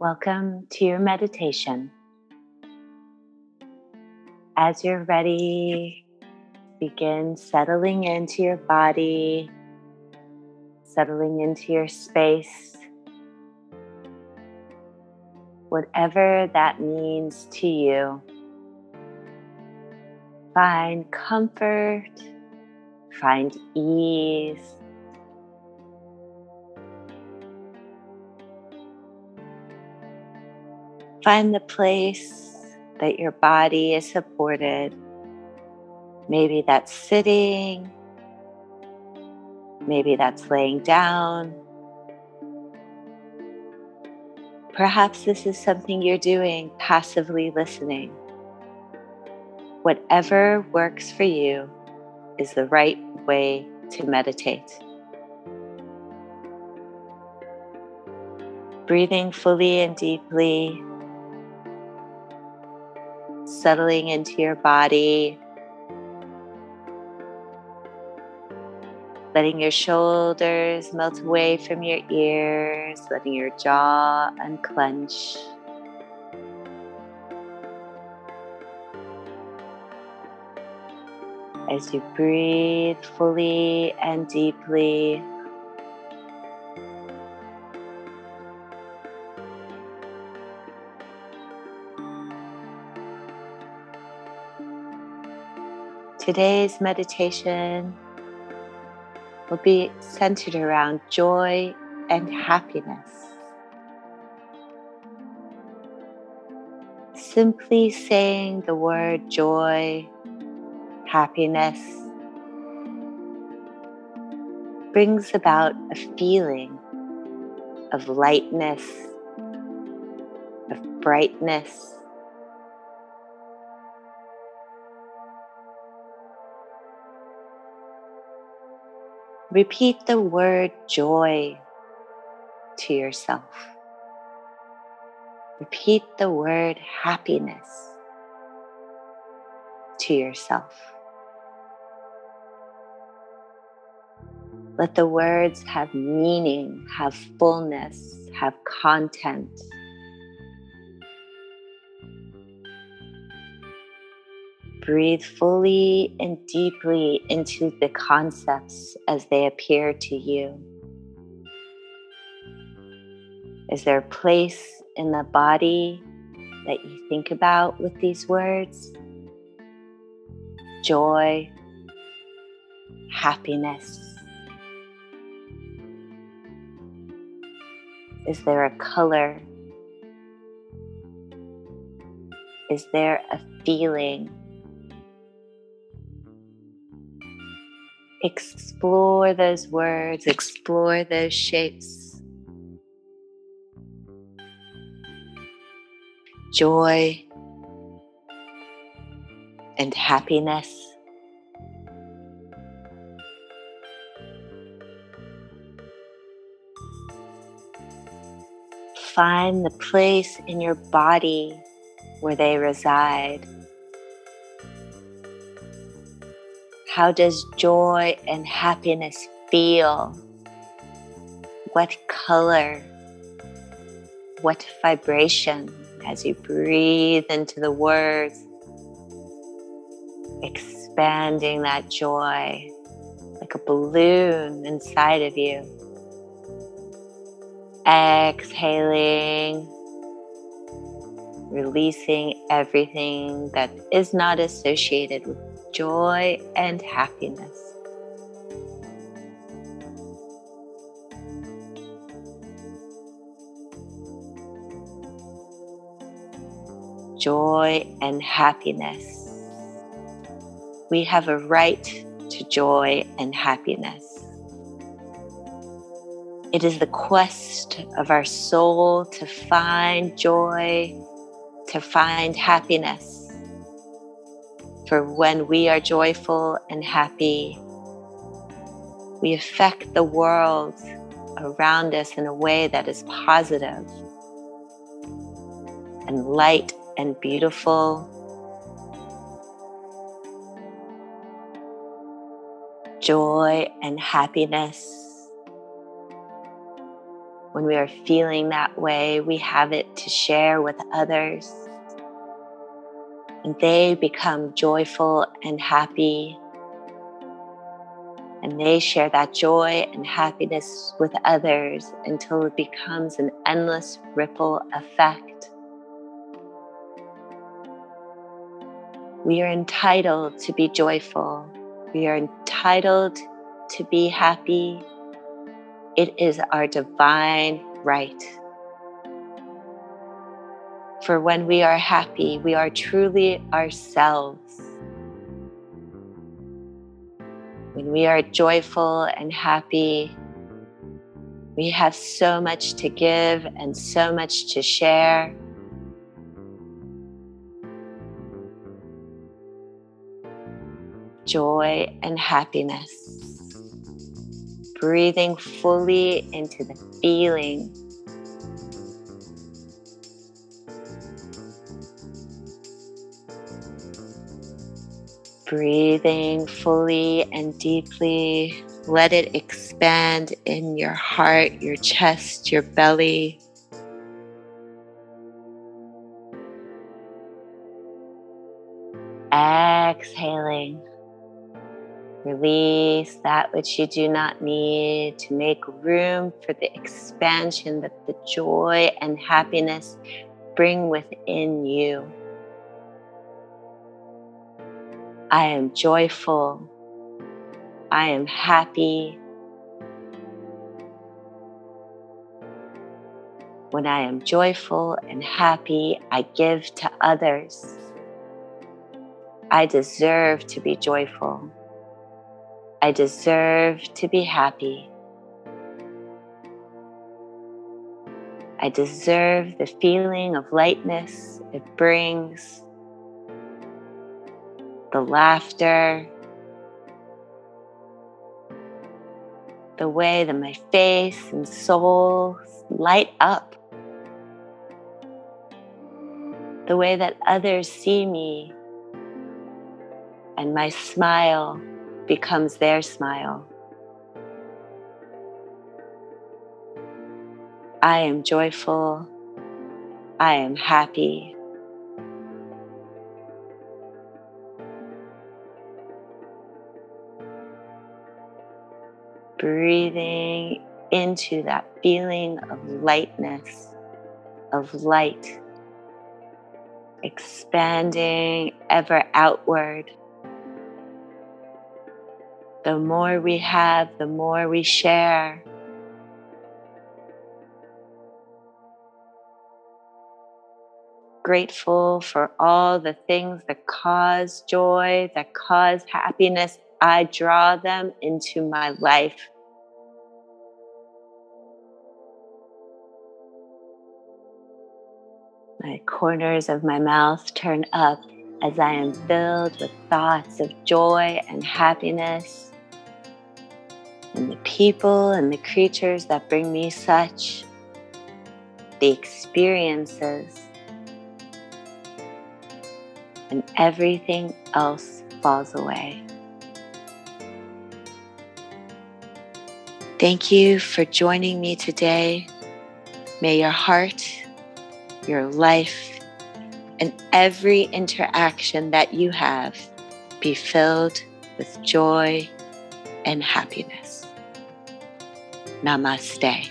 Welcome to your meditation. As you're ready, begin settling into your body, settling into your space, whatever that means to you. Find comfort, find ease Find the place that your body is supported. Maybe that's sitting, maybe that's laying down. Perhaps this is something you're doing passively listening. Whatever works for you is the right way to meditate. Breathing fully and deeply settling into your body, letting your shoulders melt away from your ears, letting your jaw unclench. As you breathe fully and deeply, Today's meditation will be centered around joy and happiness. Simply saying the word joy, happiness, brings about a feeling of lightness, of brightness, Repeat the word joy to yourself. Repeat the word happiness to yourself. Let the words have meaning, have fullness, have content. Breathe fully and deeply into the concepts as they appear to you. Is there a place in the body that you think about with these words? Joy, happiness. Is there a color? Is there a feeling? Explore those words, explore those shapes. Joy and happiness. Find the place in your body where they reside. How does joy and happiness feel? What color? What vibration as you breathe into the words, expanding that joy like a balloon inside of you. Exhaling, releasing everything that is not associated with joy and happiness. Joy and happiness. We have a right to joy and happiness. It is the quest of our soul to find joy, to find happiness. For when we are joyful and happy, we affect the world around us in a way that is positive and light and beautiful. Joy and happiness when we are feeling that way, we have it to share with others. And they become joyful and happy. And they share that joy and happiness with others until it becomes an endless ripple effect. We are entitled to be joyful. We are entitled to be happy. It is our divine right. For when we are happy, we are truly ourselves. When we are joyful and happy, we have so much to give and so much to share. joy, and happiness. Breathing fully into the feeling. Breathing fully and deeply. Let it expand in your heart, your chest, your belly. Exhaling. Release that which you do not need to make room for the expansion that the joy and happiness bring within you. I am joyful. I am happy. When I am joyful and happy, I give to others. I deserve to be joyful. I deserve to be happy. I deserve the feeling of lightness it brings, the laughter, the way that my face and soul light up, the way that others see me and my smile becomes their smile. I am joyful. I am happy. Breathing into that feeling of lightness, of light, expanding ever outward the more we have, the more we share. Grateful for all the things that cause joy, that cause happiness. I draw them into my life. My corners of my mouth turn up as I am filled with thoughts of joy and happiness and the people and the creatures that bring me such, the experiences, and everything else falls away. Thank you for joining me today. May your heart, your life, and every interaction that you have be filled with joy and happiness. Namaste.